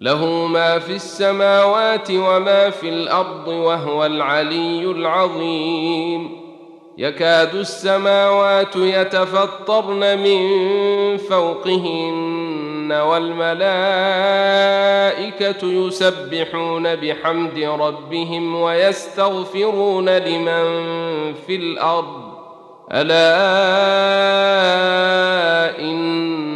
له ما في السماوات وما في الأرض وهو العلي العظيم. يكاد السماوات يتفطرن من فوقهن والملائكة يسبحون بحمد ربهم ويستغفرون لمن في الأرض. ألا إن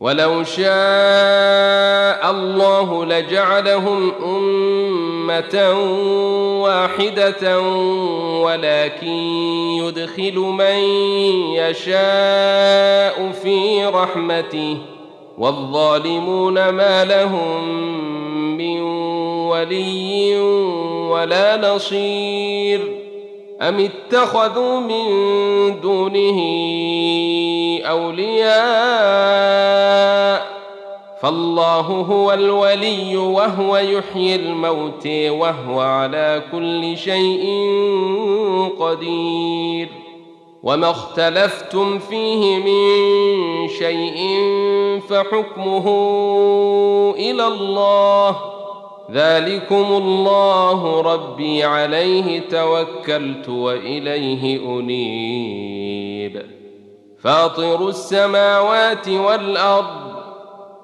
ولو شاء الله لجعلهم أمة واحدة ولكن يدخل من يشاء في رحمته والظالمون ما لهم من ولي ولا نصير أم اتخذوا من دونه أولياء فالله هو الولي وهو يحيي الموت وهو على كل شيء قدير. وما اختلفتم فيه من شيء فحكمه إلى الله. ذلكم الله ربي عليه توكلت وإليه أنيب. فاطر السماوات والأرض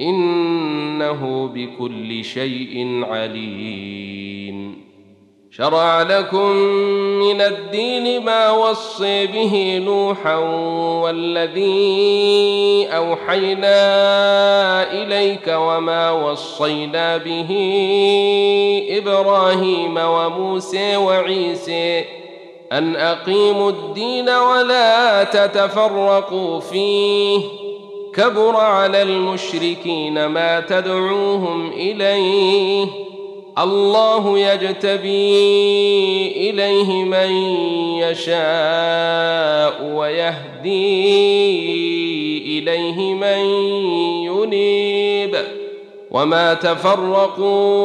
إنه بكل شيء عليم. شرع لكم من الدين ما وصي به نوحا والذي أوحينا إليك وما وصينا به إبراهيم وموسى وعيسى أن أقيموا الدين ولا تتفرقوا فيه. كبر على المشركين ما تدعوهم إليه. الله يجتبي إليه من يشاء ويهدي إليه من ينيب. وما تفرقوا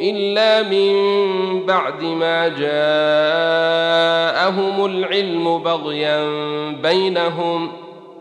إلا من بعد ما جاءهم العلم بغيا بينهم.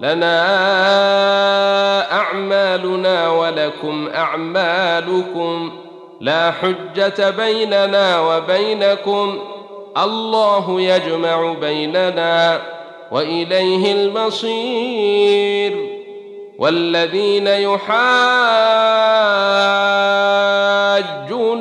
لنا أعمالنا ولكم أعمالكم. لا حجة بيننا وبينكم. الله يجمع بيننا وإليه المصير. والذين يحاجون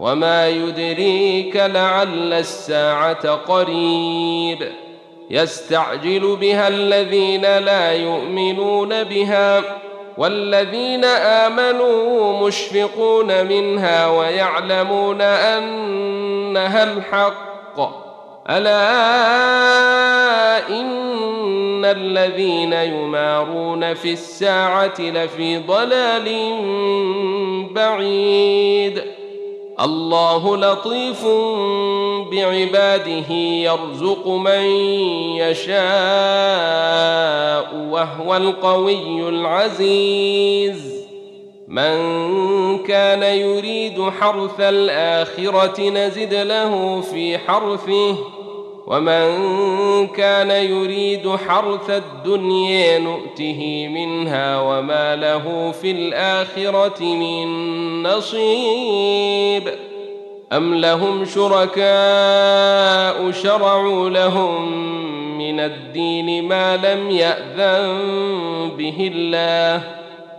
وما يدريك لعل الساعة قريب يستعجل بها الذين لا يؤمنون بها والذين امنوا مشفقون منها ويعلمون انها الحق الا ان الذين يمارون في الساعة لفي ضلال بعيد الله لطيف بعباده يرزق من يشاء وهو القوي العزيز. من كان يريد حرث الآخرة نزد له في حرثه ومن كان يريد حرث الدنيا نؤته منها وما له في الاخره من نصيب ام لهم شركاء شرعوا لهم من الدين ما لم ياذن به الله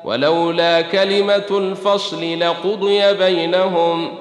ولولا كلمه الفصل لقضي بينهم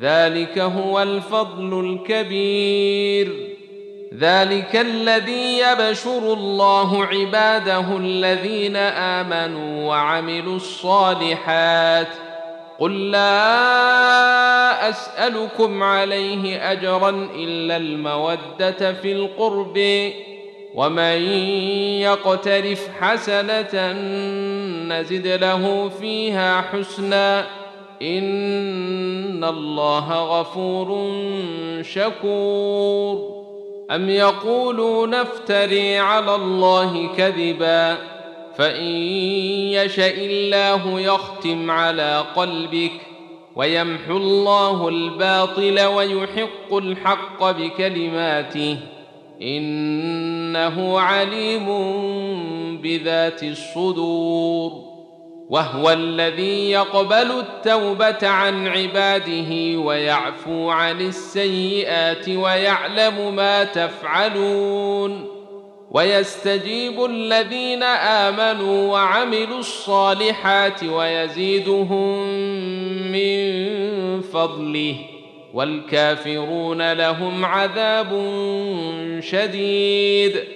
ذلك هو الفضل الكبير. ذلك الذي يبشر الله عباده الذين آمنوا وعملوا الصالحات. قل لا أسألكم عليه أجرا إلا المودة في القرب ومن يقترف حسنة نزد له فيها حسنا. إن الله غفور شكور. أم يقولون افتري على الله كذبا. فإن يشأ الله يختم على قلبك ويمحو الله الباطل ويحق الحق بكلماته. إنه عليم بذات الصدور. وهو الذي يقبل التوبة عن عباده ويعفو عن السيئات ويعلم ما تفعلون ويستجيب الذين آمنوا وعملوا الصالحات ويزيدهم من فضله والكافرون لهم عذاب شديد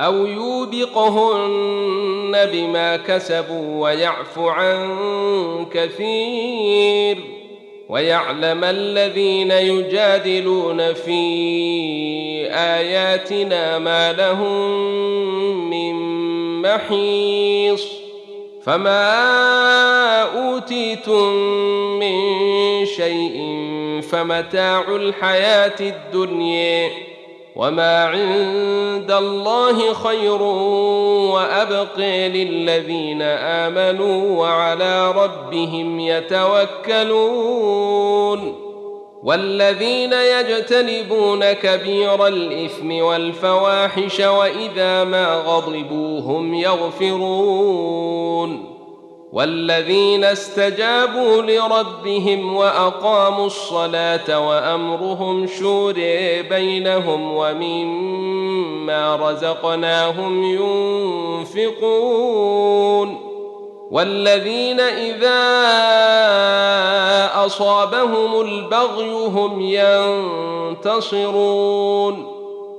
أو يوبقهن بما كسبوا ويعفو عن كثير ويعلم الذين يجادلون في آياتنا ما لهم من محيص فما أوتيتم من شيء فمتاع الحياة الدنيا وما عند الله خير وابق للذين امنوا وعلى ربهم يتوكلون والذين يجتنبون كبير الاثم والفواحش واذا ما غضبوا هم يغفرون والذين استجابوا لربهم وأقاموا الصلاة وأمرهم شورى بينهم ومما رزقناهم ينفقون والذين إذا أصابهم البغي هم ينتصرون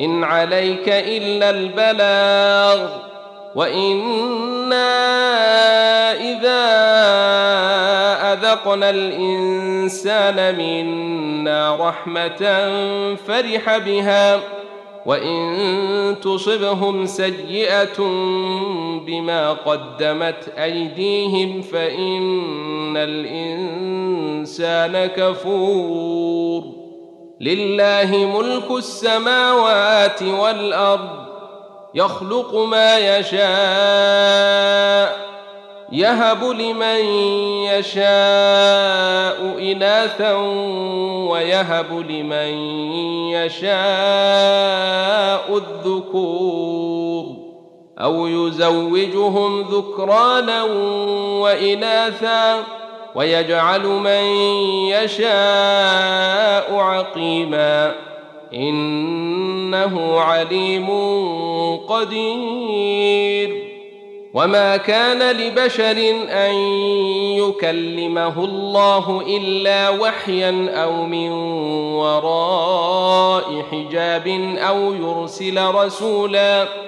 إن عليك إلا البلاغ وإنا إذا أذقنا الإنسان منا رحمة فرح بها وإن تصبهم سيئة بما قدمت أيديهم فإن الإنسان كفور لله ملك السماوات والأرض يخلق ما يشاء يهب لمن يشاء إناثا ويهب لمن يشاء الذكور أو يزوجهم ذكرانا وإناثا. ويجعل من يشاء عقيما. إنه عليم قدير. وما كان لبشر أن يكلمه الله إلا وحيا أو من وراء حجاب أو يرسل رسولا.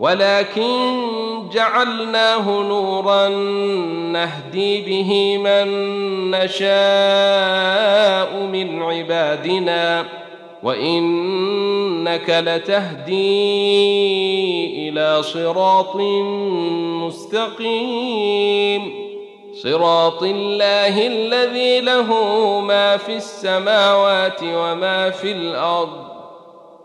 ولكن جعلناه نورا نهدي به من نشاء من عبادنا وإنك لتهدي إلى صراط مستقيم. صراط الله الذي له ما في السماوات وما في الأرض